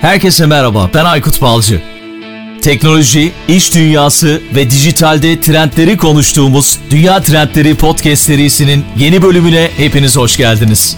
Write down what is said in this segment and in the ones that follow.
Herkese merhaba, ben Aykut Balcı. Teknoloji, iş dünyası ve dijitalde trendleri konuştuğumuz Dünya Trendleri Podcast serisinin yeni bölümüne hepiniz hoş geldiniz.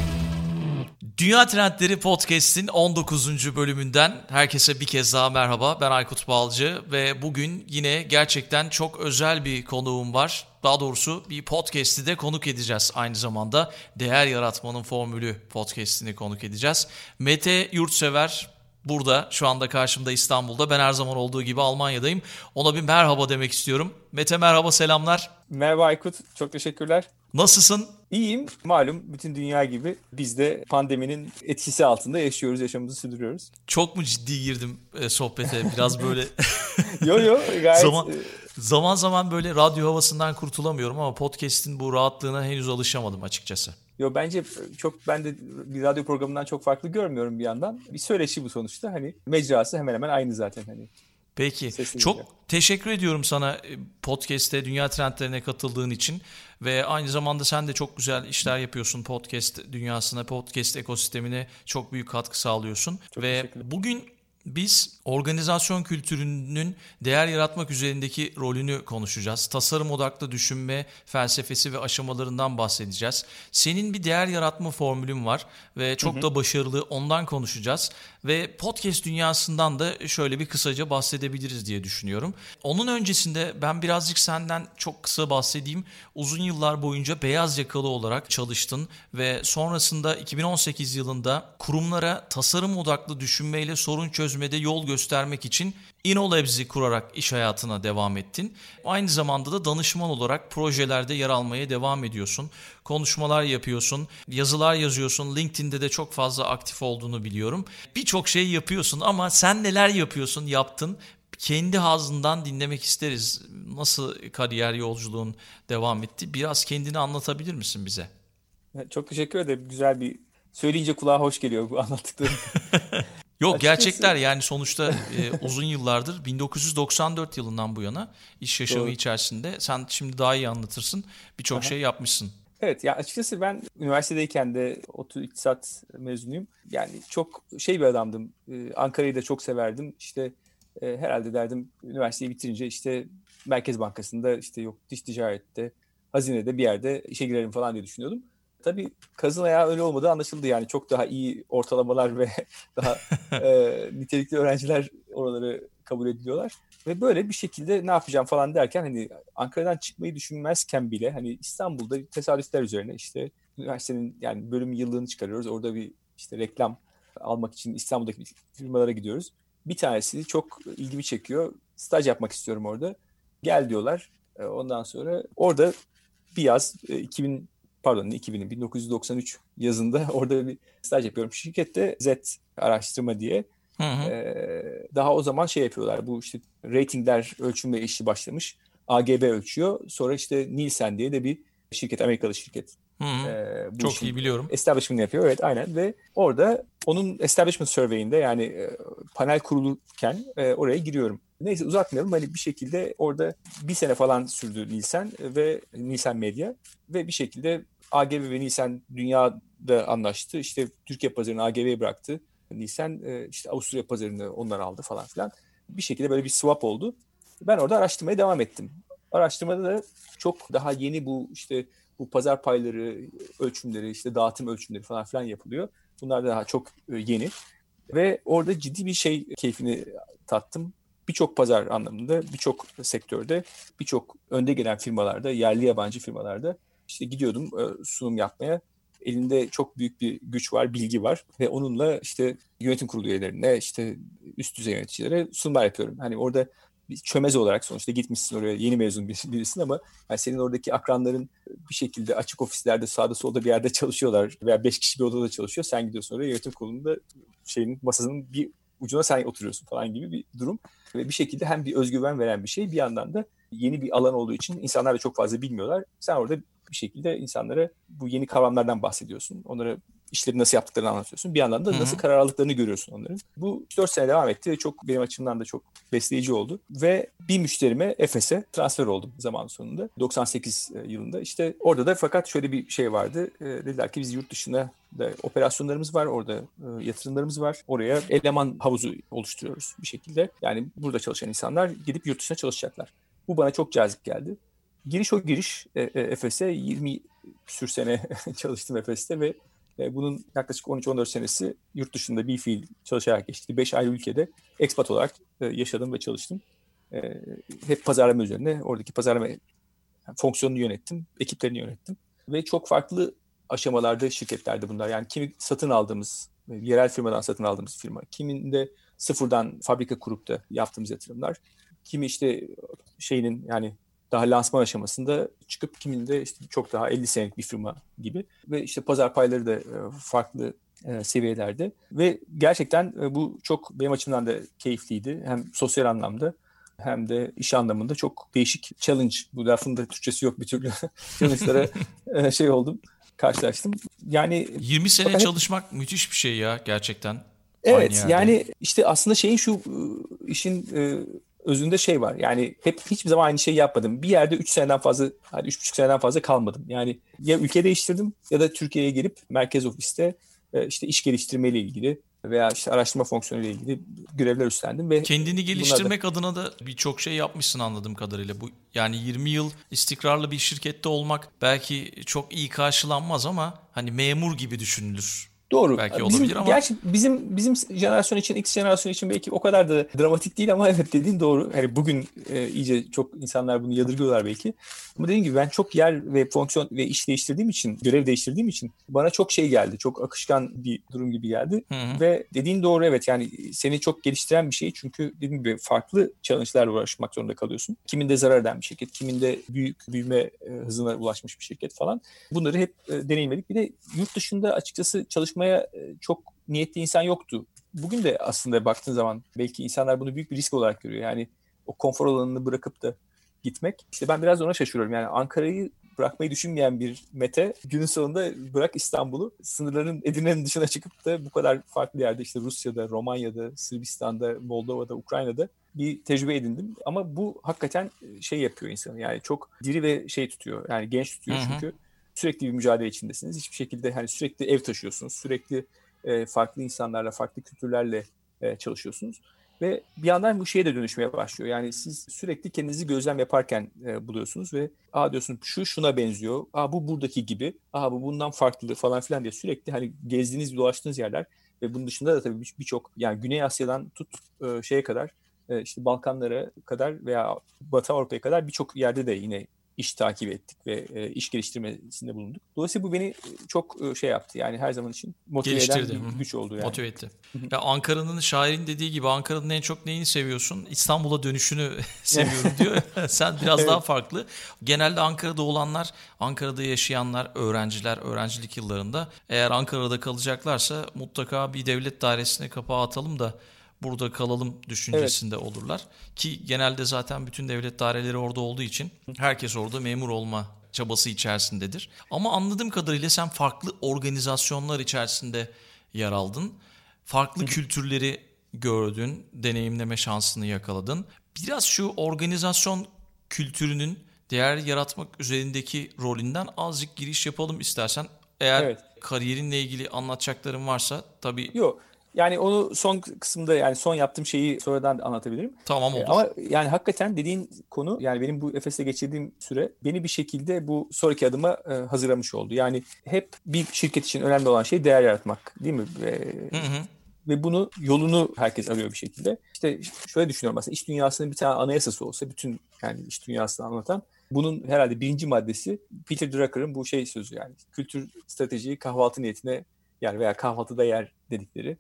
Dünya Trendleri Podcast'in 19. bölümünden herkese bir kez daha merhaba. Ben Aykut Balcı ve bugün yine gerçekten çok özel bir konuğum var. Daha doğrusu bir podcast'i de konuk edeceğiz aynı zamanda. Değer Yaratmanın Formülü podcast'ini konuk edeceğiz. Mete Yurtsever burada şu anda karşımda İstanbul'da. Ben her zaman olduğu gibi Almanya'dayım. Ona bir merhaba demek istiyorum. Mete merhaba selamlar. Merhaba Aykut çok teşekkürler. Nasılsın? İyiyim. Malum bütün dünya gibi biz de pandeminin etkisi altında yaşıyoruz, yaşamımızı sürdürüyoruz. Çok mu ciddi girdim e, sohbete? Biraz böyle... yo yo gayet... Zaman, e, zaman zaman böyle radyo havasından kurtulamıyorum ama podcast'in bu rahatlığına henüz alışamadım açıkçası. Yo bence çok ben de bir radyo programından çok farklı görmüyorum bir yandan. Bir söyleşi bu sonuçta. Hani mecrası hemen hemen aynı zaten hani. Peki. Sesini çok güzel. teşekkür ediyorum sana e, podcast'te Dünya Trendlerine katıldığın için ve aynı zamanda sen de çok güzel işler yapıyorsun podcast dünyasına, podcast ekosistemine çok büyük katkı sağlıyorsun çok ve bugün biz organizasyon kültürünün değer yaratmak üzerindeki rolünü konuşacağız. Tasarım odaklı düşünme felsefesi ve aşamalarından bahsedeceğiz. Senin bir değer yaratma formülün var ve çok hı hı. da başarılı ondan konuşacağız. Ve podcast dünyasından da şöyle bir kısaca bahsedebiliriz diye düşünüyorum. Onun öncesinde ben birazcık senden çok kısa bahsedeyim. Uzun yıllar boyunca beyaz yakalı olarak çalıştın ve sonrasında 2018 yılında kurumlara tasarım odaklı düşünmeyle sorun çözmede yol göstermek için InnoLabs'i kurarak iş hayatına devam ettin. Aynı zamanda da danışman olarak projelerde yer almaya devam ediyorsun. Konuşmalar yapıyorsun, yazılar yazıyorsun. LinkedIn'de de çok fazla aktif olduğunu biliyorum. Birçok şey yapıyorsun ama sen neler yapıyorsun, yaptın? Kendi ağzından dinlemek isteriz. Nasıl kariyer yolculuğun devam etti? Biraz kendini anlatabilir misin bize? Çok teşekkür ederim. Güzel bir söyleyince kulağa hoş geliyor bu anlattıklarım. Yok Açıkçası... gerçekler yani sonuçta e, uzun yıllardır 1994 yılından bu yana iş yaşamı Doğru. içerisinde sen şimdi daha iyi anlatırsın birçok şey yapmışsın. Evet ya açıkçası ben üniversitedeyken de ODTÜ İktisat mezunuyum. Yani çok şey bir adamdım. Ee, Ankara'yı da çok severdim. İşte e, herhalde derdim üniversiteyi bitirince işte Merkez Bankası'nda işte yok dış ticarette, hazinede bir yerde işe girerim falan diye düşünüyordum. Tabii kazın ayağı öyle olmadığı anlaşıldı yani çok daha iyi ortalamalar ve daha e, nitelikli öğrenciler oraları kabul ediliyorlar. Ve böyle bir şekilde ne yapacağım falan derken hani Ankara'dan çıkmayı düşünmezken bile hani İstanbul'da tesadüfler üzerine işte üniversitenin yani bölüm yıllığını çıkarıyoruz. Orada bir işte reklam almak için İstanbul'daki firmalara gidiyoruz. Bir tanesi çok ilgimi çekiyor. Staj yapmak istiyorum orada. Gel diyorlar. E, ondan sonra orada bir yaz 2000 pardon 2000'in 1993 yazında orada bir staj yapıyorum. Şirkette Z araştırma diye. Hı hı. Ee, daha o zaman şey yapıyorlar. Bu işte ratingler ölçümle işi başlamış. AGB ölçüyor. Sonra işte Nielsen diye de bir şirket, Amerikalı şirket. Hı hı. Ee, bu Çok iyi biliyorum. Establishment yapıyor. Evet aynen ve orada onun establishment survey'inde yani e, panel kurulurken e, oraya giriyorum. Neyse uzatmayalım. Hani bir şekilde orada bir sene falan sürdü Nielsen ve Nielsen Medya ve bir şekilde AGV ve Nielsen dünyada anlaştı. İşte Türkiye pazarını AGV'ye bıraktı. Nielsen e, işte Avusturya pazarını onlar aldı falan filan. Bir şekilde böyle bir swap oldu. Ben orada araştırmaya devam ettim. Araştırmada da çok daha yeni bu işte bu pazar payları ölçümleri, işte dağıtım ölçümleri falan filan yapılıyor. Bunlar da daha çok e, yeni. Ve orada ciddi bir şey keyfini tattım. Birçok pazar anlamında, birçok sektörde, birçok önde gelen firmalarda, yerli yabancı firmalarda işte gidiyordum e, sunum yapmaya. Elinde çok büyük bir güç var, bilgi var ve onunla işte yönetim kurulu üyelerine, işte üst düzey yöneticilere sunumlar yapıyorum. Hani orada bir çömez olarak sonuçta gitmişsin oraya yeni mezun birisin ama yani senin oradaki akranların bir şekilde açık ofislerde sağda solda bir yerde çalışıyorlar veya beş kişi bir odada çalışıyor. Sen gidiyorsun oraya yönetim kurulunda şeyin masasının bir ucuna sen oturuyorsun falan gibi bir durum. Ve bir şekilde hem bir özgüven veren bir şey bir yandan da yeni bir alan olduğu için insanlar da çok fazla bilmiyorlar. Sen orada bir şekilde insanlara bu yeni kavramlardan bahsediyorsun. Onlara işleri nasıl yaptıklarını anlatıyorsun. Bir yandan da Hı-hı. nasıl karar aldıklarını görüyorsun onların. Bu 4 sene devam etti ve çok benim açımdan da çok besleyici oldu. Ve bir müşterime Efes'e transfer oldum zaman sonunda. 98 e, yılında. İşte orada da fakat şöyle bir şey vardı. E, dediler ki biz yurt dışına da operasyonlarımız var. Orada e, yatırımlarımız var. Oraya eleman havuzu oluşturuyoruz bir şekilde. Yani burada çalışan insanlar gidip yurt dışına çalışacaklar. Bu bana çok cazip geldi. Giriş o giriş e, e, Efes'e 20 sür sene çalıştım Efes'te ve e, bunun yaklaşık 13-14 senesi yurt dışında bir fiil çalışarak geçti. 5 ayrı ülkede expat olarak e, yaşadım ve çalıştım. E, hep pazarlama üzerine oradaki pazarlama fonksiyonunu yönettim, ekiplerini yönettim. Ve çok farklı aşamalarda şirketlerde bunlar. Yani kimi satın aldığımız, yerel firmadan satın aldığımız firma, kiminde sıfırdan fabrika kurup da yaptığımız yatırımlar, kimi işte şeyinin yani daha lansman aşamasında çıkıp kiminde işte çok daha 50 senelik bir firma gibi ve işte pazar payları da e, farklı e, seviyelerde ve gerçekten e, bu çok benim açımdan da keyifliydi. Hem sosyal anlamda hem de iş anlamında çok değişik challenge. Bu lafın da Türkçesi yok bir türlü. Challenge'lara şey oldum karşılaştım. Yani 20 sene fakat... çalışmak müthiş bir şey ya gerçekten. Evet yani işte aslında şeyin şu işin özünde şey var. Yani hep hiçbir zaman aynı şeyi yapmadım. Bir yerde 3 seneden fazla, hadi 3,5 seneden fazla kalmadım. Yani ya ülke değiştirdim ya da Türkiye'ye gelip merkez ofiste e, işte iş geliştirme ile ilgili veya işte araştırma fonksiyonu ile ilgili görevler üstlendim ve kendini geliştirmek da... adına da birçok şey yapmışsın anladığım kadarıyla. Bu yani 20 yıl istikrarlı bir şirkette olmak belki çok iyi karşılanmaz ama hani memur gibi düşünülür Doğru. Belki bizim, olabilir ama. Gerçi bizim bizim jenerasyon için, X jenerasyon için belki o kadar da dramatik değil ama evet dediğin doğru. Hani bugün e, iyice çok insanlar bunu yadırgıyorlar belki. Ama dediğim gibi ben çok yer ve fonksiyon ve iş değiştirdiğim için, görev değiştirdiğim için bana çok şey geldi. Çok akışkan bir durum gibi geldi. Hı hı. Ve dediğin doğru evet yani seni çok geliştiren bir şey. Çünkü dediğim gibi farklı challenge'larla uğraşmak zorunda kalıyorsun. Kiminde zarar eden bir şirket, kiminde büyük büyüme e, hızına ulaşmış bir şirket falan. Bunları hep e, deneyimledik. Bir de yurt dışında açıkçası çalışmaya e, çok niyetli insan yoktu. Bugün de aslında baktığın zaman belki insanlar bunu büyük bir risk olarak görüyor. Yani o konfor alanını bırakıp da gitmek. İşte ben biraz ona şaşırıyorum. Yani Ankara'yı bırakmayı düşünmeyen bir Mete günün sonunda bırak İstanbul'u sınırların Edirne'nin dışına çıkıp da bu kadar farklı yerde işte Rusya'da, Romanya'da, Sırbistan'da, Moldova'da, Ukrayna'da bir tecrübe edindim. Ama bu hakikaten şey yapıyor insanı yani çok diri ve şey tutuyor yani genç tutuyor çünkü sürekli bir mücadele içindesiniz. Hiçbir şekilde hani sürekli ev taşıyorsunuz. Sürekli e, farklı insanlarla, farklı kültürlerle e, çalışıyorsunuz. Ve bir yandan bu şeye de dönüşmeye başlıyor. Yani siz sürekli kendinizi gözlem yaparken e, buluyorsunuz ve aa diyorsun şu şuna benziyor, aa bu buradaki gibi, aa bu bundan farklı falan filan diye sürekli hani gezdiğiniz, dolaştığınız yerler ve bunun dışında da tabii birçok yani Güney Asya'dan tut e, şeye kadar e, işte Balkanlara kadar veya Batı Avrupa'ya kadar birçok yerde de yine iş takip ettik ve e, iş geliştirmesinde bulunduk. Dolayısıyla bu beni e, çok e, şey yaptı. Yani her zaman için motive eden bir güç oldu yani. Motive etti. ya Ankara'nın şairin dediği gibi Ankara'nın en çok neyini seviyorsun? İstanbul'a dönüşünü seviyorum diyor. Sen biraz evet. daha farklı. Genelde Ankara'da olanlar, Ankara'da yaşayanlar, öğrenciler, öğrencilik yıllarında eğer Ankara'da kalacaklarsa mutlaka bir devlet dairesine kapağı atalım da burada kalalım düşüncesinde evet. olurlar. Ki genelde zaten bütün devlet daireleri orada olduğu için herkes orada memur olma çabası içerisindedir. Ama anladığım kadarıyla sen farklı organizasyonlar içerisinde yer aldın. Farklı kültürleri gördün, deneyimleme şansını yakaladın. Biraz şu organizasyon kültürünün değer yaratmak üzerindeki rolünden azıcık giriş yapalım istersen. Eğer evet. kariyerinle ilgili anlatacakların varsa tabii Yok yani onu son kısımda yani son yaptığım şeyi sonradan anlatabilirim. Tamam olur. ama yani hakikaten dediğin konu yani benim bu Efes'te geçirdiğim süre beni bir şekilde bu sonraki adıma e, hazırlamış oldu. Yani hep bir şirket için önemli olan şey değer yaratmak değil mi? Ve, hı hı. ve bunu yolunu herkes arıyor bir şekilde. İşte şöyle düşünüyorum aslında iş dünyasının bir tane anayasası olsa bütün yani iş dünyasını anlatan bunun herhalde birinci maddesi Peter Drucker'ın bu şey sözü yani kültür stratejiyi kahvaltı niyetine yer veya kahvaltıda yer dedikleri.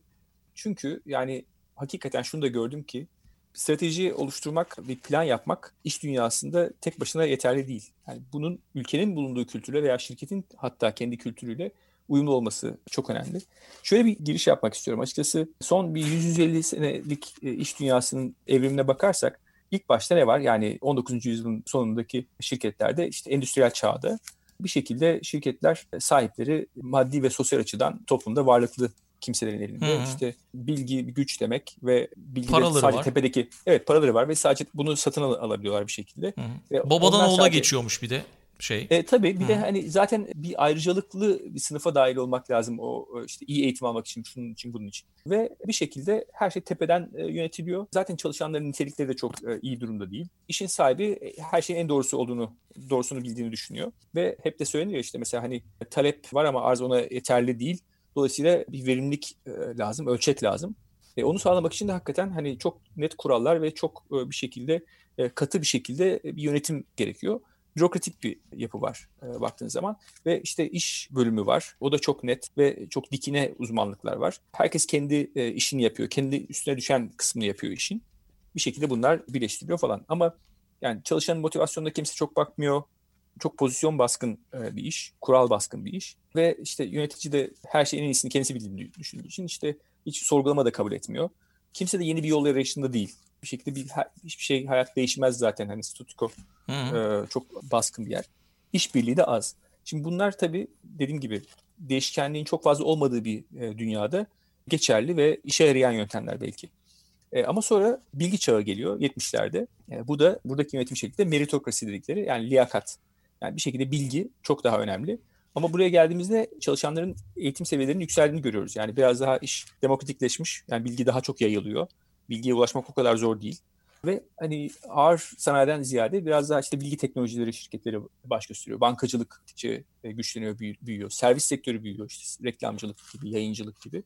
Çünkü yani hakikaten şunu da gördüm ki strateji oluşturmak, bir plan yapmak iş dünyasında tek başına yeterli değil. Yani bunun ülkenin bulunduğu kültürle veya şirketin hatta kendi kültürüyle uyumlu olması çok önemli. Şöyle bir giriş yapmak istiyorum. Açıkçası son bir 150 senelik e, iş dünyasının evrimine bakarsak ilk başta ne var? Yani 19. yüzyılın sonundaki şirketlerde işte endüstriyel çağda bir şekilde şirketler sahipleri maddi ve sosyal açıdan toplumda varlıklı kimselerin elinde. Hı. İşte bilgi, güç demek ve bilgi sadece var. tepedeki evet paraları var ve sadece bunu satın al- alabiliyorlar bir şekilde. Ve Babadan oğula sadece... geçiyormuş bir de şey. E, tabii bir Hı. de hani zaten bir ayrıcalıklı bir sınıfa dahil olmak lazım o işte iyi eğitim almak için, şunun için, bunun için. Ve bir şekilde her şey tepeden e, yönetiliyor. Zaten çalışanların nitelikleri de çok e, iyi durumda değil. İşin sahibi e, her şeyin en doğrusu olduğunu, doğrusunu bildiğini düşünüyor. Ve hep de söyleniyor işte mesela hani talep var ama arz ona yeterli değil. Dolayısıyla bir verimlilik e, lazım, ölçek lazım. E, onu sağlamak için de hakikaten hani çok net kurallar ve çok e, bir şekilde e, katı bir şekilde bir yönetim gerekiyor bürokratik bir yapı var e, baktığın zaman ve işte iş bölümü var. O da çok net ve çok dikine uzmanlıklar var. Herkes kendi işini yapıyor. Kendi üstüne düşen kısmını yapıyor işin. Bir şekilde bunlar birleştiriliyor falan. Ama yani çalışanın motivasyonuna kimse çok bakmıyor. Çok pozisyon baskın e, bir iş, kural baskın bir iş. Ve işte yönetici de her şeyin en iyisini kendisi bildiğini düşündüğü için işte hiç sorgulama da kabul etmiyor. Kimse de yeni bir yol arayışında değil bir şekilde bir, hiçbir şey hayat değişmez zaten hani statüko e, çok baskın bir yer. İşbirliği de az. Şimdi bunlar tabii dediğim gibi değişkenliğin çok fazla olmadığı bir e, dünyada geçerli ve işe yarayan yöntemler belki. E, ama sonra bilgi çağı geliyor 70'lerde. E, bu da buradaki yönetim şekli meritokrasi dedikleri yani liyakat. Yani bir şekilde bilgi çok daha önemli. Ama buraya geldiğimizde çalışanların eğitim seviyelerinin yükseldiğini görüyoruz. Yani biraz daha iş demokratikleşmiş. Yani bilgi daha çok yayılıyor bilgiye ulaşmak o kadar zor değil. Ve hani ağır sanayiden ziyade biraz daha işte bilgi teknolojileri şirketleri baş gösteriyor. Bankacılık e, güçleniyor, büyüyor. Servis sektörü büyüyor. İşte reklamcılık gibi, yayıncılık gibi.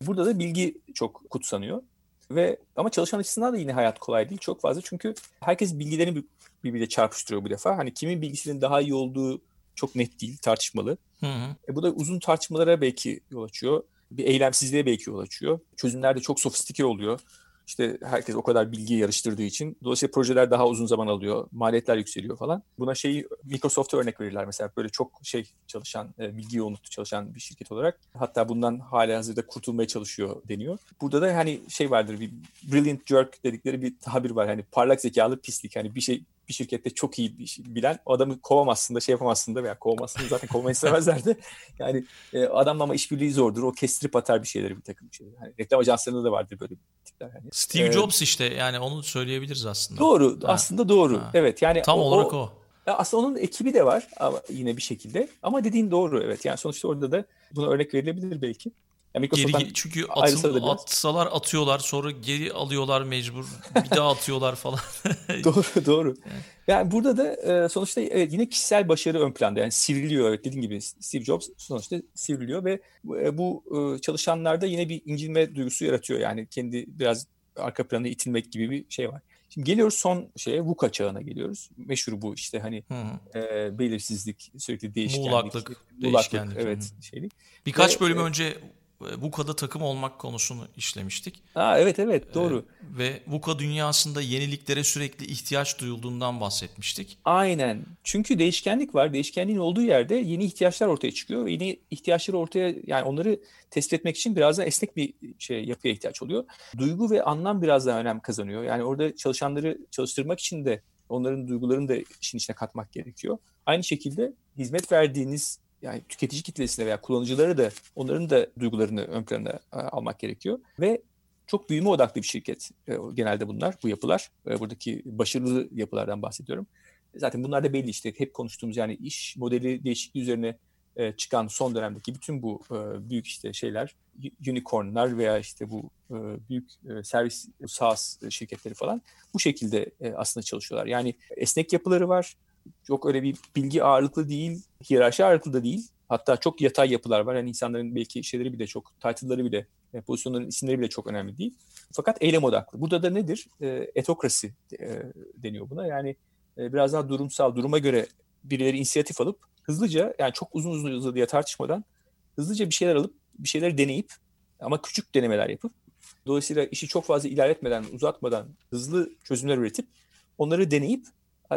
Burada da bilgi çok kutsanıyor. Ve ama çalışan açısından da yine hayat kolay değil çok fazla. Çünkü herkes bilgilerini birbiriyle çarpıştırıyor bu defa. Hani kimin bilgisinin daha iyi olduğu çok net değil, tartışmalı. Hı hı. E bu da uzun tartışmalara belki yol açıyor. Bir eylemsizliğe belki yol açıyor. Çözümler de çok sofistike oluyor. İşte herkes o kadar bilgi yarıştırdığı için. Dolayısıyla projeler daha uzun zaman alıyor. Maliyetler yükseliyor falan. Buna şeyi Microsoft'a örnek verirler mesela. Böyle çok şey çalışan, e, bilgi yoğunluklu çalışan bir şirket olarak. Hatta bundan hala hazırda kurtulmaya çalışıyor deniyor. Burada da hani şey vardır bir brilliant jerk dedikleri bir tabir var. Hani parlak zekalı pislik. Hani bir şey bir şirkette çok iyi bir şey bilen adamı kovamazsın da şey yapamazsın da veya kovamazsın zaten kovmayı istemezler de yani e, adamla ama işbirliği zordur o kestirip atar bir şeyleri bir takım şeyler. Hani reklam ajanslarında da vardır böyle tipler. Hani. Steve ee, Jobs işte yani onu söyleyebiliriz aslında. Doğru ha. aslında doğru ha. evet yani tam o, olarak o. o. Aslında onun ekibi de var ama yine bir şekilde ama dediğin doğru evet yani sonuçta orada da buna örnek verilebilir belki. Geri, çünkü atıl, atsalar atıyorlar sonra geri alıyorlar mecbur bir daha atıyorlar falan. doğru doğru. Yani. burada da e, sonuçta evet yine kişisel başarı ön planda yani sivriliyor evet dediğim gibi Steve Jobs sonuçta sivriliyor ve e, bu e, çalışanlarda yine bir incinme duygusu yaratıyor yani kendi biraz arka plana itilmek gibi bir şey var. Şimdi geliyoruz son şeye VUCA çağına geliyoruz. Meşhur bu işte hani e, belirsizlik, sürekli değişkenlik. Muğlaklık, muğlaklık değişkenlik. Evet şeylik. Birkaç Ve, bölüm e, önce VUCA'da takım olmak konusunu işlemiştik. Aa, evet evet doğru. Ee, ve VUCA dünyasında yeniliklere sürekli ihtiyaç duyulduğundan bahsetmiştik. Aynen. Çünkü değişkenlik var. Değişkenliğin olduğu yerde yeni ihtiyaçlar ortaya çıkıyor. Yeni ihtiyaçları ortaya yani onları tespit etmek için biraz daha esnek bir şey yapıya ihtiyaç oluyor. Duygu ve anlam biraz daha önem kazanıyor. Yani orada çalışanları çalıştırmak için de onların duygularını da işin içine katmak gerekiyor. Aynı şekilde hizmet verdiğiniz yani tüketici kitlesine veya kullanıcıları da onların da duygularını ön plana e, almak gerekiyor. Ve çok büyüme odaklı bir şirket e, genelde bunlar, bu yapılar. E, buradaki başarılı yapılardan bahsediyorum. Zaten bunlar da belli işte hep konuştuğumuz yani iş modeli değişikliği üzerine çıkan son dönemdeki bütün bu büyük işte şeyler, unicornlar veya işte bu büyük servis SaaS şirketleri falan bu şekilde aslında çalışıyorlar. Yani esnek yapıları var, çok öyle bir bilgi ağırlıklı değil, hiyerarşi ağırlıklı da değil. Hatta çok yatay yapılar var. Yani insanların belki şeyleri bile çok, title'ları bile, e, pozisyonların isimleri bile çok önemli değil. Fakat eylem odaklı. Burada da nedir? E, etokrasi e, deniyor buna. Yani e, biraz daha durumsal, duruma göre birileri inisiyatif alıp hızlıca yani çok uzun uzun uzadıya tartışmadan hızlıca bir şeyler alıp bir şeyler deneyip ama küçük denemeler yapıp dolayısıyla işi çok fazla ilerletmeden, uzatmadan hızlı çözümler üretip onları deneyip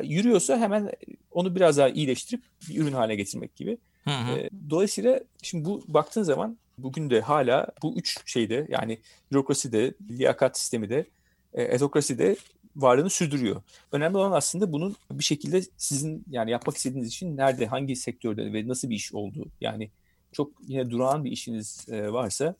yürüyorsa hemen onu biraz daha iyileştirip bir ürün haline getirmek gibi. Hı hı. Dolayısıyla şimdi bu baktığın zaman bugün de hala bu üç şeyde yani bürokrasi de, liyakat sistemi de, etokrasi de varlığını sürdürüyor. Önemli olan aslında bunun bir şekilde sizin yani yapmak istediğiniz için nerede, hangi sektörde ve nasıl bir iş olduğu. Yani çok yine durağan bir işiniz e, varsa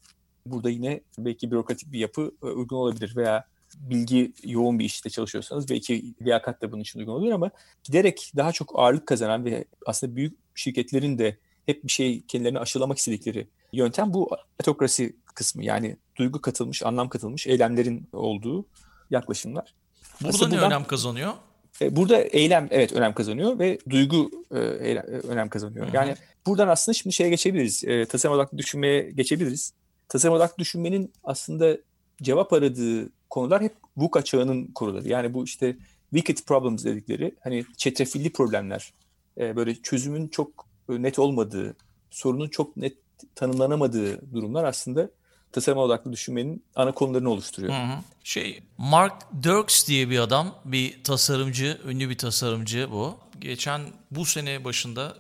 burada yine belki bürokratik bir yapı e, uygun olabilir veya bilgi yoğun bir işte çalışıyorsanız belki liyakat da bunun için uygun olabilir ama giderek daha çok ağırlık kazanan ve aslında büyük şirketlerin de hep bir şey kendilerini aşılamak istedikleri yöntem bu etokrasi kısmı. Yani duygu katılmış, anlam katılmış eylemlerin olduğu yaklaşımlar. Burada Aslında ne buradan, önem kazanıyor? E, burada eylem evet önem kazanıyor ve duygu e, eylem, e, önem kazanıyor. Hı-hı. Yani buradan aslında şimdi şeye geçebiliriz. E, tasarım odaklı düşünmeye geçebiliriz. Tasarım odaklı düşünmenin aslında cevap aradığı konular hep VUCA çağının konuları. Yani bu işte wicked problems dedikleri hani çetrefilli problemler. E, böyle çözümün çok net olmadığı, sorunun çok net tanımlanamadığı durumlar aslında tasarım odaklı düşünmenin ana konularını oluşturuyor. Hı hı. Şey Mark Dirks diye bir adam, bir tasarımcı, ünlü bir tasarımcı bu. Geçen bu sene başında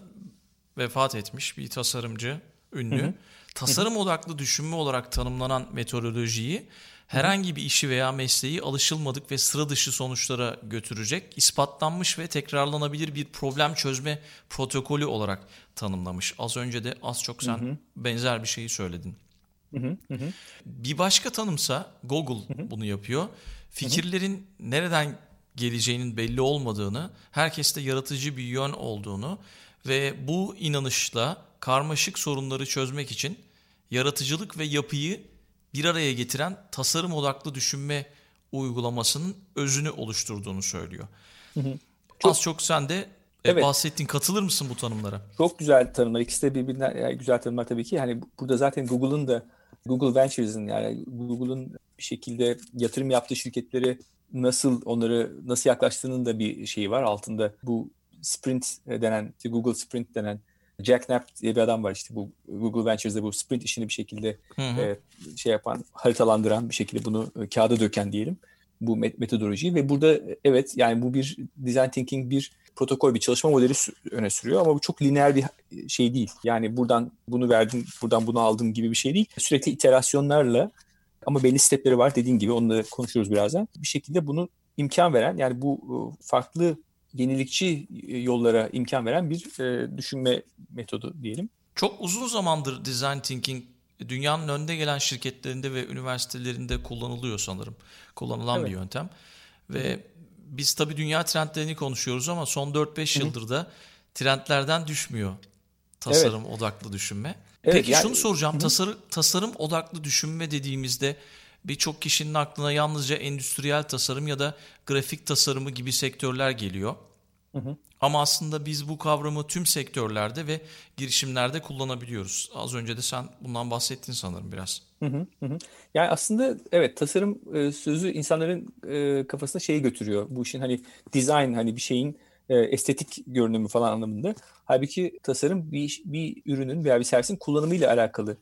vefat etmiş bir tasarımcı, ünlü. Hı hı. Tasarım hı hı. odaklı düşünme olarak tanımlanan metodolojiyi herhangi bir işi veya mesleği alışılmadık ve sıra dışı sonuçlara götürecek, ispatlanmış ve tekrarlanabilir bir problem çözme protokolü olarak tanımlamış. Az önce de az çok sen hı hı. benzer bir şeyi söyledin. Hı hı hı. Bir başka tanımsa Google hı hı. bunu yapıyor. Fikirlerin hı hı. nereden geleceğinin belli olmadığını, herkeste yaratıcı bir yön olduğunu ve bu inanışla karmaşık sorunları çözmek için yaratıcılık ve yapıyı bir araya getiren tasarım odaklı düşünme uygulamasının özünü oluşturduğunu söylüyor. Hı hı. Çok, Az çok sen de e, evet. bahsettiğin katılır mısın bu tanımlara? Çok güzel tanımlar. İkisi de birbirinden yani güzel tanımlar tabii ki. Hani burada zaten Google'ın da Google Ventures'ın yani Google'ın bir şekilde yatırım yaptığı şirketleri nasıl onları nasıl yaklaştığının da bir şeyi var altında. Bu Sprint denen, Google Sprint denen Jack Knapp diye bir adam var işte bu Google Ventures'da bu sprint işini bir şekilde hı hı. E, şey yapan, haritalandıran bir şekilde bunu e, kağıda döken diyelim bu metodolojiyi ve burada evet yani bu bir design thinking bir protokol bir çalışma modeli öne sürüyor ama bu çok lineer bir şey değil. Yani buradan bunu verdin, buradan bunu aldın gibi bir şey değil. Sürekli iterasyonlarla ama belli stepleri var dediğin gibi onu da konuşuyoruz birazdan. Bir şekilde bunu imkan veren yani bu e, farklı yenilikçi e, yollara imkan veren bir e, düşünme metodu diyelim. Çok uzun zamandır design thinking dünyanın önde gelen şirketlerinde ve üniversitelerinde kullanılıyor sanırım. Kullanılan evet. bir yöntem. Ve biz tabii dünya trendlerini konuşuyoruz ama son 4-5 yıldır da trendlerden düşmüyor tasarım evet. odaklı düşünme. Evet, Peki yani, şunu soracağım. Tasarım, tasarım odaklı düşünme dediğimizde birçok kişinin aklına yalnızca endüstriyel tasarım ya da grafik tasarımı gibi sektörler geliyor. Hı hı. Ama aslında biz bu kavramı tüm sektörlerde ve girişimlerde kullanabiliyoruz. Az önce de sen bundan bahsettin sanırım biraz. Hı hı hı. Yani aslında evet tasarım e, sözü insanların e, kafasına şeyi götürüyor. Bu işin hani design hani bir şeyin e, estetik görünümü falan anlamında. Halbuki tasarım bir, bir ürünün veya bir servisin kullanımıyla alakalı.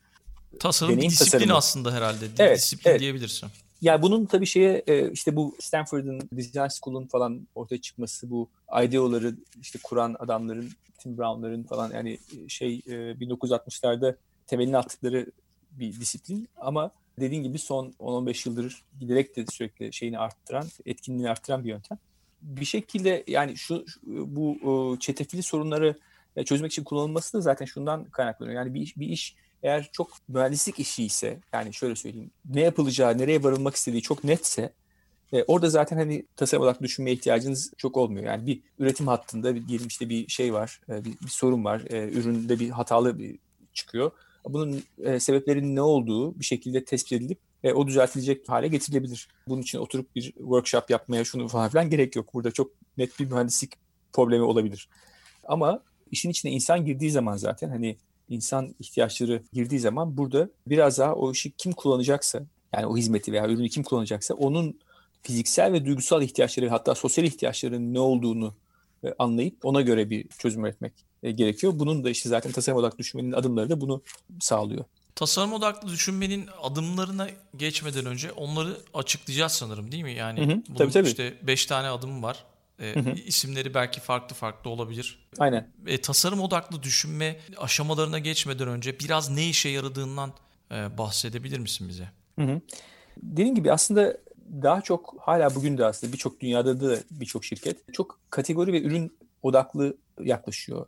Tasarım bir disiplin tasarımı. aslında herhalde. Evet, disiplin evet. diyebilirsin. Ya bunun tabii şeye e, işte bu Stanford'ın Design School'un falan ortaya çıkması bu ideoları işte kuran adamların Tim Brown'ların falan yani e, şey 1960'larda e, temelini attıkları bir disiplin ama dediğin gibi son 10-15 yıldır giderek de sürekli şeyini arttıran, etkinliğini arttıran bir yöntem. Bir şekilde yani şu bu çetefili sorunları çözmek için kullanılması da zaten şundan kaynaklanıyor. Yani bir bir iş eğer çok mühendislik işi ise yani şöyle söyleyeyim ne yapılacağı, nereye varılmak istediği çok netse e, orada zaten hani tasarım olarak düşünmeye ihtiyacınız çok olmuyor. Yani bir üretim hattında bir, diyelim işte bir şey var, e, bir, bir sorun var, e, üründe bir hatalı bir çıkıyor. Bunun e, sebeplerinin ne olduğu bir şekilde tespit edilip e, o düzeltilecek hale getirilebilir. Bunun için oturup bir workshop yapmaya şunu falan filan gerek yok. Burada çok net bir mühendislik problemi olabilir. Ama işin içine insan girdiği zaman zaten hani insan ihtiyaçları girdiği zaman burada biraz daha o işi kim kullanacaksa yani o hizmeti veya ürünü kim kullanacaksa onun fiziksel ve duygusal ihtiyaçları hatta sosyal ihtiyaçların ne olduğunu e, anlayıp ona göre bir çözüm üretmek e, gerekiyor. Bunun da işte zaten tasarım odaklı düşünmenin adımları da bunu sağlıyor. Tasarım odaklı düşünmenin adımlarına geçmeden önce onları açıklayacağız sanırım değil mi? Yani hı hı, bunun tabii, tabii. işte 5 tane adım var. E, hı hı. isimleri belki farklı farklı olabilir. Aynen. E, tasarım odaklı düşünme aşamalarına geçmeden önce biraz ne işe yaradığından e, bahsedebilir misin bize? Hı hı. Dediğim gibi aslında daha çok hala bugün de aslında birçok dünyada da birçok şirket çok kategori ve ürün odaklı yaklaşıyor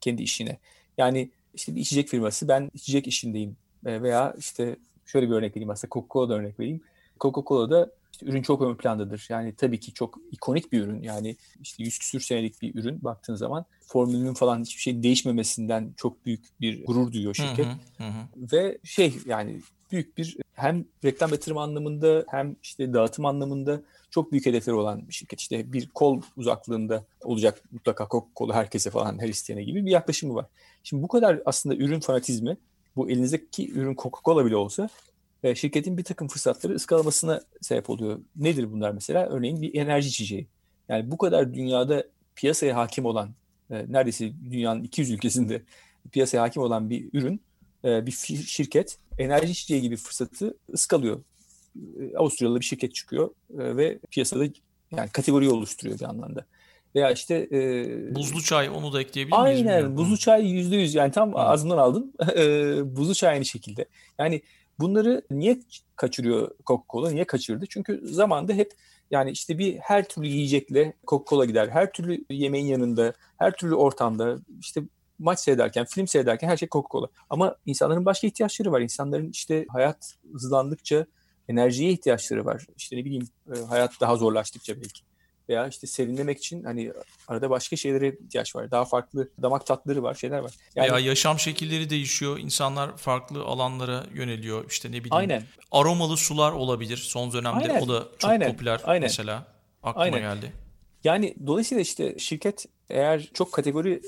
kendi işine. Yani işte bir içecek firması ben içecek işindeyim e, veya işte şöyle bir örnek vereyim aslında Coca-Cola'da örnek vereyim. Coca-Cola'da işte ürün çok ön plandadır. Yani tabii ki çok ikonik bir ürün. Yani işte yüz küsür senelik bir ürün baktığın zaman formülünün falan hiçbir şey değişmemesinden çok büyük bir gurur duyuyor şirket. Hı hı, hı. Ve şey yani büyük bir hem reklam yatırım anlamında hem işte dağıtım anlamında çok büyük hedefleri olan bir şirket. İşte bir kol uzaklığında olacak mutlaka kolu herkese falan her isteyene gibi bir yaklaşımı var. Şimdi bu kadar aslında ürün fanatizmi bu elinizdeki ürün Coca-Cola bile olsa e, şirketin bir takım fırsatları ıskalamasına sebep oluyor. Nedir bunlar mesela? Örneğin bir enerji içeceği. Yani bu kadar dünyada piyasaya hakim olan, e, neredeyse dünyanın 200 ülkesinde piyasaya hakim olan bir ürün, e, bir şirket enerji içeceği gibi fırsatı ıskalıyor. E, Avusturyalı bir şirket çıkıyor e, ve piyasada yani kategoriyi oluşturuyor bir anlamda. Veya işte e, buzlu çay onu da ekleyebilir miyiz? Aynen buzlu çay yüzde yüz yani tam Hı. ağzından aldın. E, buzlu çay aynı şekilde. Yani bunları niye kaçırıyor Coca-Cola? Niye kaçırdı? Çünkü zamanda hep yani işte bir her türlü yiyecekle Coca-Cola gider. Her türlü yemeğin yanında, her türlü ortamda işte maç seyrederken, film seyrederken her şey Coca-Cola. Ama insanların başka ihtiyaçları var. İnsanların işte hayat hızlandıkça enerjiye ihtiyaçları var. İşte ne bileyim e, hayat daha zorlaştıkça belki. Veya işte serinlemek için hani arada başka şeylere ihtiyaç var. Daha farklı damak tatları var, şeyler var. Yani, Veya yaşam şekilleri değişiyor. İnsanlar farklı alanlara yöneliyor. İşte ne bileyim. Aynen. Aromalı sular olabilir. Son dönemde Aynen. o da çok Aynen. popüler Aynen. mesela. Aklıma Aynen. geldi. Yani dolayısıyla işte şirket eğer çok kategori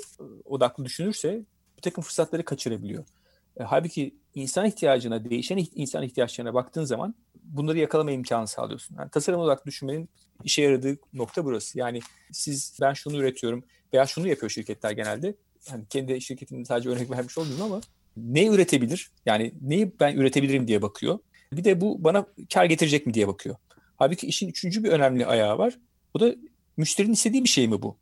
odaklı düşünürse bir takım fırsatları kaçırabiliyor. E, halbuki insan ihtiyacına, değişen insan ihtiyaçlarına baktığın zaman bunları yakalama imkanı sağlıyorsun. Yani tasarım odaklı düşünmenin işe yaradığı nokta burası. Yani siz ben şunu üretiyorum veya şunu yapıyor şirketler genelde. Yani kendi şirketinde sadece örnek vermiş olmuyorum ama ne üretebilir? Yani neyi ben üretebilirim diye bakıyor. Bir de bu bana kar getirecek mi diye bakıyor. Halbuki işin üçüncü bir önemli ayağı var. Bu da müşterinin istediği bir şey mi bu?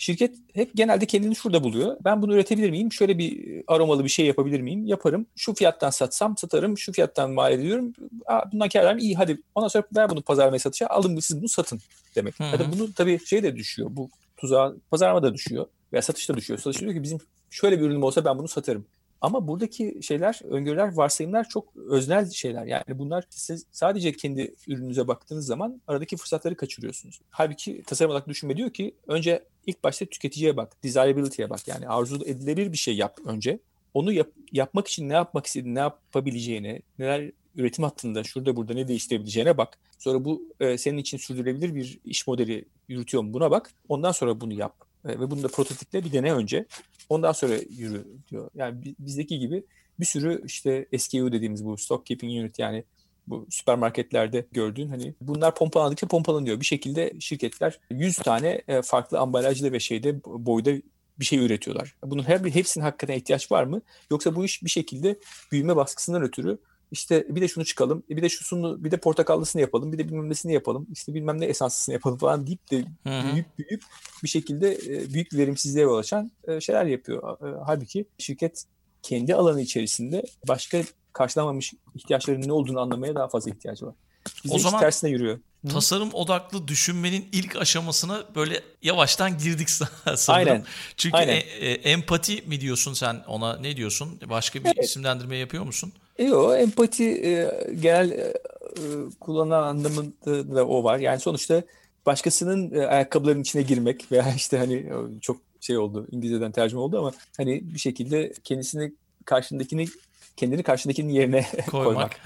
Şirket hep genelde kendini şurada buluyor. Ben bunu üretebilir miyim? Şöyle bir aromalı bir şey yapabilir miyim? Yaparım. Şu fiyattan satsam satarım. Şu fiyattan mal ediyorum. Aa, bundan kâr iyi hadi. Ondan sonra ver bunu pazarlamaya satışa. Alın siz bunu satın demek. Hı hı. Ya da bunu tabii şey de düşüyor. Bu tuzağa pazarlama da düşüyor. Veya satışta düşüyor. Satış diyor ki bizim şöyle bir ürünüm olsa ben bunu satarım. Ama buradaki şeyler, öngörüler, varsayımlar çok öznel şeyler. Yani bunlar siz sadece kendi ürününüze baktığınız zaman aradaki fırsatları kaçırıyorsunuz. Halbuki tasarım olarak düşünme diyor ki önce ilk başta tüketiciye bak, desirability'ye bak. Yani arzu edilebilir bir şey yap önce. Onu yap, yapmak için ne yapmak istediğini, ne yapabileceğini, neler üretim hattında şurada burada ne değiştirebileceğine bak. Sonra bu e, senin için sürdürülebilir bir iş modeli yürütüyor mu buna bak. Ondan sonra bunu yap. E, ve bunu da prototiple bir dene önce. Ondan sonra yürü diyor. Yani bizdeki gibi bir sürü işte SKU dediğimiz bu stock keeping unit yani bu süpermarketlerde gördüğün hani bunlar pompalandıkça pompalanıyor. Bir şekilde şirketler 100 tane e, farklı ambalajlı ve şeyde boyda bir şey üretiyorlar. Bunun her bir hepsinin hakikaten ihtiyaç var mı? Yoksa bu iş bir şekilde büyüme baskısından ötürü işte bir de şunu çıkalım, bir de şusunu, bir de portakallısını yapalım, bir de bilmem nesini yapalım, işte bilmem ne esanslısını yapalım falan deyip de büyük büyük bir şekilde e, büyük verimsizliğe yol açan e, şeyler yapıyor. E, halbuki şirket kendi alanı içerisinde başka karşılamamış ihtiyaçlarının ne olduğunu anlamaya daha fazla ihtiyacı var. Bizde o zaman tersine yürüyor. Tasarım odaklı düşünmenin ilk aşamasına böyle yavaştan girdik sanırım. Aynen. Çünkü Aynen. E, e, empati mi diyorsun sen ona ne diyorsun? Başka bir evet. isimlendirme yapıyor musun? Yok empati e, genel e, kullanılan anlamında da o var. Yani sonuçta başkasının e, ayakkabılarının içine girmek veya işte hani çok şey oldu İngilizceden tercüme oldu ama hani bir şekilde kendisini karşındakini kendini karşındakinin yerine koymak.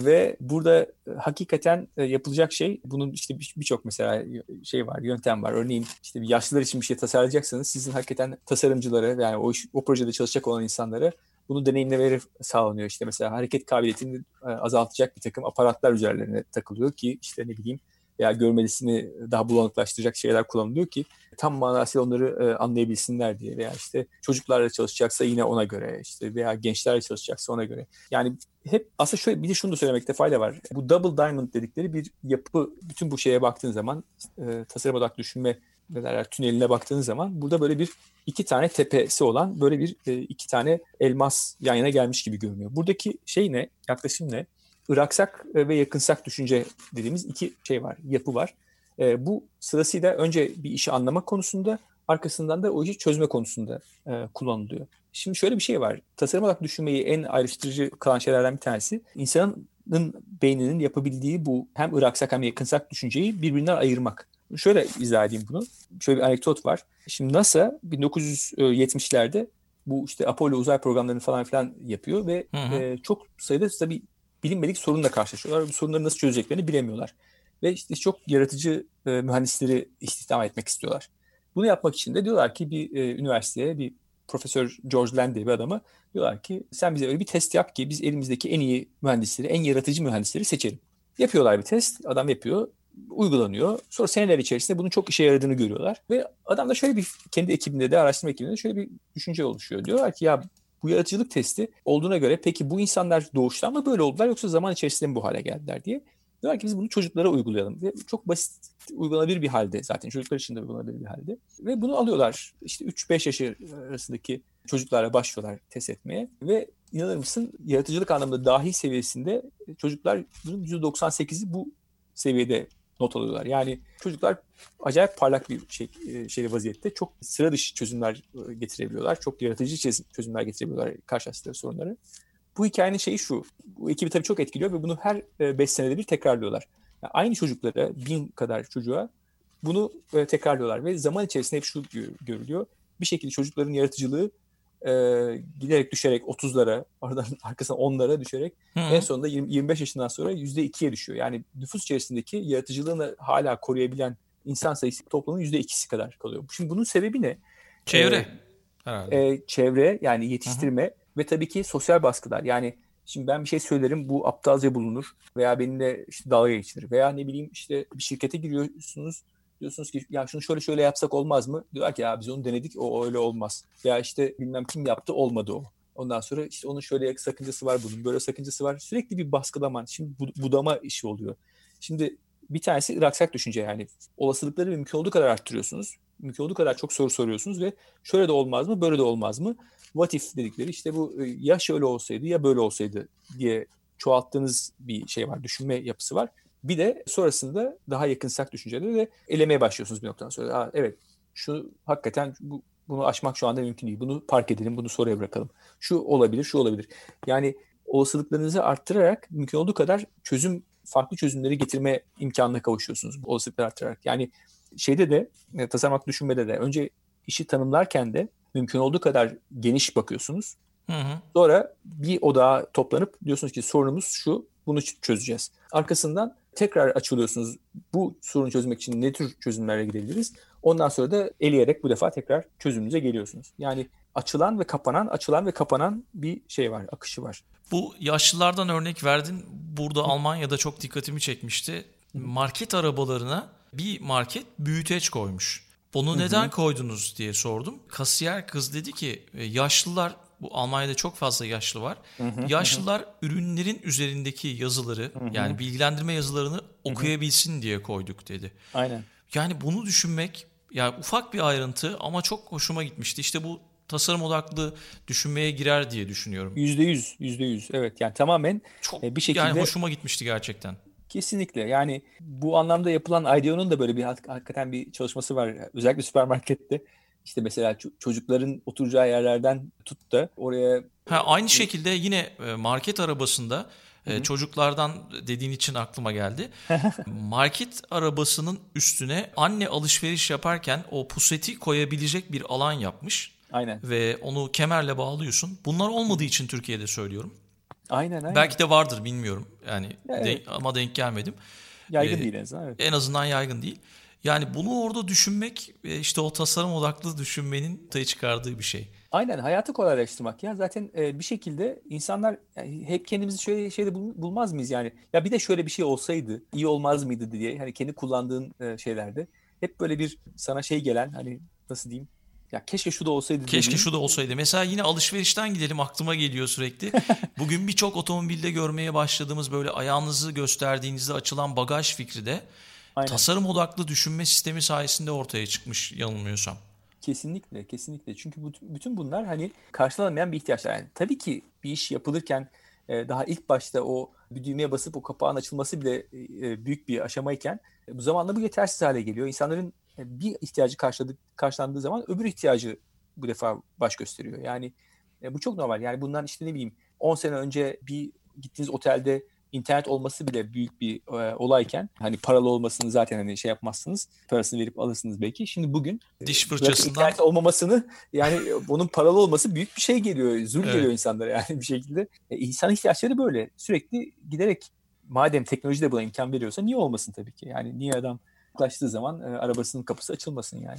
Ve burada e, hakikaten e, yapılacak şey bunun işte birçok mesela şey var, yöntem var. Örneğin işte yaşlılar için bir şey tasarlayacaksanız sizin hakikaten tasarımcıları yani o, o projede çalışacak olan insanlara bunu deneyimlemeleri sağlanıyor. İşte mesela hareket kabiliyetini e, azaltacak bir takım aparatlar üzerlerine takılıyor ki işte ne bileyim veya görmelisini daha bulanıklaştıracak şeyler kullanılıyor ki tam manasıyla onları e, anlayabilsinler diye veya işte çocuklarla çalışacaksa yine ona göre işte veya gençlerle çalışacaksa ona göre. Yani hep aslında şöyle bir de şunu da söylemekte fayda var. Bu double diamond dedikleri bir yapı bütün bu şeye baktığın zaman e, tasarım odaklı düşünme ne derler tüneline baktığın zaman burada böyle bir iki tane tepesi olan böyle bir e, iki tane elmas yan yana gelmiş gibi görünüyor. Buradaki şey ne? Yaklaşım ne? Iraksak ve yakınsak düşünce dediğimiz iki şey var, yapı var. E, bu sırasıyla önce bir işi anlamak konusunda, arkasından da o işi çözme konusunda e, kullanılıyor. Şimdi şöyle bir şey var. Tasarım olarak düşünmeyi en ayrıştırıcı kılan şeylerden bir tanesi insanın beyninin yapabildiği bu hem ıraksak hem yakınsak düşünceyi birbirinden ayırmak. Şöyle izah edeyim bunu. Şöyle bir anekdot var. Şimdi NASA 1970'lerde bu işte Apollo uzay programlarını falan filan yapıyor ve hı hı. E, çok sayıda tabii bilinmedik sorunla karşılaşıyorlar. Bu sorunları nasıl çözeceklerini bilemiyorlar. Ve işte çok yaratıcı e, mühendisleri istihdam etmek istiyorlar. Bunu yapmak için de diyorlar ki bir e, üniversiteye bir Profesör George Land diye bir adama diyorlar ki sen bize öyle bir test yap ki biz elimizdeki en iyi mühendisleri, en yaratıcı mühendisleri seçelim. Yapıyorlar bir test, adam yapıyor, uygulanıyor. Sonra seneler içerisinde bunun çok işe yaradığını görüyorlar. Ve adam da şöyle bir kendi ekibinde de araştırma ekibinde şöyle bir düşünce oluşuyor. Diyorlar ki ya bu yaratıcılık testi olduğuna göre peki bu insanlar doğuştan mı böyle oldular yoksa zaman içerisinde mi bu hale geldiler diye. Diyorlar ki biz bunu çocuklara uygulayalım. Ve çok basit uygulanabilir bir halde zaten çocuklar için de uygulanabilir bir halde. Ve bunu alıyorlar işte 3-5 yaş arasındaki çocuklara başlıyorlar test etmeye. Ve inanır mısın yaratıcılık anlamında dahi seviyesinde çocukların %98'i bu seviyede not alıyorlar. Yani çocuklar acayip parlak bir şey, şeyli vaziyette çok sıra dışı çözümler e, getirebiliyorlar. Çok yaratıcı çözümler getirebiliyorlar karşılaştıkları sorunları. Bu hikayenin şeyi şu. Bu ekibi tabii çok etkiliyor ve bunu her 5 e, senede bir tekrarlıyorlar. Yani aynı çocuklara, bin kadar çocuğa bunu tekrarlıyorlar ve zaman içerisinde hep şu görülüyor. Bir şekilde çocukların yaratıcılığı e, giderek düşerek 30'lara, oradan arkasına 10'lara düşerek Hı. en sonunda 20, 25 yaşından sonra %2'ye düşüyor. Yani nüfus içerisindeki yaratıcılığını hala koruyabilen insan sayısı toplumun %2'si kadar kalıyor. Şimdi bunun sebebi ne? Çevre. Ee, e, çevre yani yetiştirme Hı. ve tabii ki sosyal baskılar. Yani Şimdi ben bir şey söylerim bu aptalca bulunur veya benimle işte dalga geçilir veya ne bileyim işte bir şirkete giriyorsunuz Diyorsunuz ki ya şunu şöyle şöyle yapsak olmaz mı? Diyorlar ki ya biz onu denedik o öyle olmaz. Ya işte bilmem kim yaptı olmadı o. Ondan sonra işte onun şöyle sakıncası var bunun böyle sakıncası var. Sürekli bir baskılaman. Şimdi budama işi oluyor. Şimdi bir tanesi iraksak düşünce yani olasılıkları mümkün olduğu kadar arttırıyorsunuz. Mümkün olduğu kadar çok soru soruyorsunuz ve şöyle de olmaz mı böyle de olmaz mı? What if dedikleri işte bu e, ya şöyle olsaydı ya böyle olsaydı diye çoğalttığınız bir şey var. Düşünme yapısı var. Bir de sonrasında daha yakınsak düşünceleri de elemeye başlıyorsunuz bir noktadan sonra. Aa, evet şu hakikaten bu, bunu aşmak şu anda mümkün değil. Bunu park edelim, bunu sonraya bırakalım. Şu olabilir, şu olabilir. Yani olasılıklarınızı arttırarak mümkün olduğu kadar çözüm, farklı çözümleri getirme imkanına kavuşuyorsunuz olasılıkları arttırarak. Yani şeyde de, e, tasarlamak düşünmede de önce işi tanımlarken de mümkün olduğu kadar geniş bakıyorsunuz. Hı hı. Sonra bir odağa toplanıp diyorsunuz ki sorunumuz şu, bunu çözeceğiz. Arkasından tekrar açılıyorsunuz. Bu sorunu çözmek için ne tür çözümlerle gidebiliriz? Ondan sonra da eleyerek bu defa tekrar çözümünüze geliyorsunuz. Yani açılan ve kapanan, açılan ve kapanan bir şey var, akışı var. Bu yaşlılardan örnek verdin. Burada Hı. Almanya'da çok dikkatimi çekmişti. Market arabalarına bir market büyüteç koymuş. Bunu Hı-hı. neden koydunuz diye sordum. Kasiyer kız dedi ki e, yaşlılar bu Almanya'da çok fazla yaşlı var. Hı hı, Yaşlılar hı. ürünlerin üzerindeki yazıları hı hı. yani bilgilendirme yazılarını okuyabilsin hı. diye koyduk dedi. Aynen. Yani bunu düşünmek ya ufak bir ayrıntı ama çok hoşuma gitmişti. İşte bu tasarım odaklı düşünmeye girer diye düşünüyorum. Yüzde yüz, yüzde yüz. Evet yani tamamen çok, e, bir şekilde. Yani hoşuma gitmişti gerçekten. Kesinlikle yani bu anlamda yapılan IDEO'nun da böyle bir hakikaten bir çalışması var. Özellikle süpermarkette işte mesela çocukların oturacağı yerlerden tut da oraya... Ha, aynı şekilde yine e, market arabasında Hı-hı. E, çocuklardan dediğin için aklıma geldi. market arabasının üstüne anne alışveriş yaparken o puseti koyabilecek bir alan yapmış. Aynen. Ve onu kemerle bağlıyorsun. Bunlar olmadığı için Türkiye'de söylüyorum. Aynen aynen. Belki de vardır bilmiyorum. Yani evet. de, ama denk gelmedim. Yaygın ee, değil en azından. Evet. En azından yaygın değil. Yani bunu orada düşünmek e, işte o tasarım odaklı düşünmenin tayı çıkardığı bir şey. Aynen hayatı kolaylaştırmak ya zaten e, bir şekilde insanlar yani hep kendimizi şöyle şeyde bulmaz mıyız yani ya bir de şöyle bir şey olsaydı iyi olmaz mıydı diye hani kendi kullandığın e, şeylerde hep böyle bir sana şey gelen hani nasıl diyeyim ya keşke şu da olsaydı. Keşke dediğim. şu da olsaydı. Mesela yine alışverişten gidelim aklıma geliyor sürekli. Bugün birçok otomobilde görmeye başladığımız böyle ayağınızı gösterdiğinizde açılan bagaj fikri de Aynen. tasarım odaklı düşünme sistemi sayesinde ortaya çıkmış yanılmıyorsam. Kesinlikle, kesinlikle. Çünkü bu, bütün bunlar hani karşılanamayan bir ihtiyaçlar. Yani tabii ki bir iş yapılırken e, daha ilk başta o bir düğmeye basıp o kapağın açılması bile e, büyük bir aşamayken bu zamanla bu yetersiz hale geliyor. İnsanların bir ihtiyacı karşıladık, karşılandığı zaman öbür ihtiyacı bu defa baş gösteriyor. Yani bu çok normal. Yani bundan işte ne bileyim 10 sene önce bir gittiğiniz otelde internet olması bile büyük bir e, olayken hani paralı olmasını zaten hani şey yapmazsınız. Parasını verip alırsınız belki. Şimdi bugün diş fırçasından internet olmamasını yani onun paralı olması büyük bir şey geliyor. Zul evet. geliyor insanlara yani bir şekilde. E, insan ihtiyaçları böyle. Sürekli giderek madem teknoloji de buna imkan veriyorsa niye olmasın tabii ki? Yani niye adam yaklaştığı zaman e, arabasının kapısı açılmasın yani.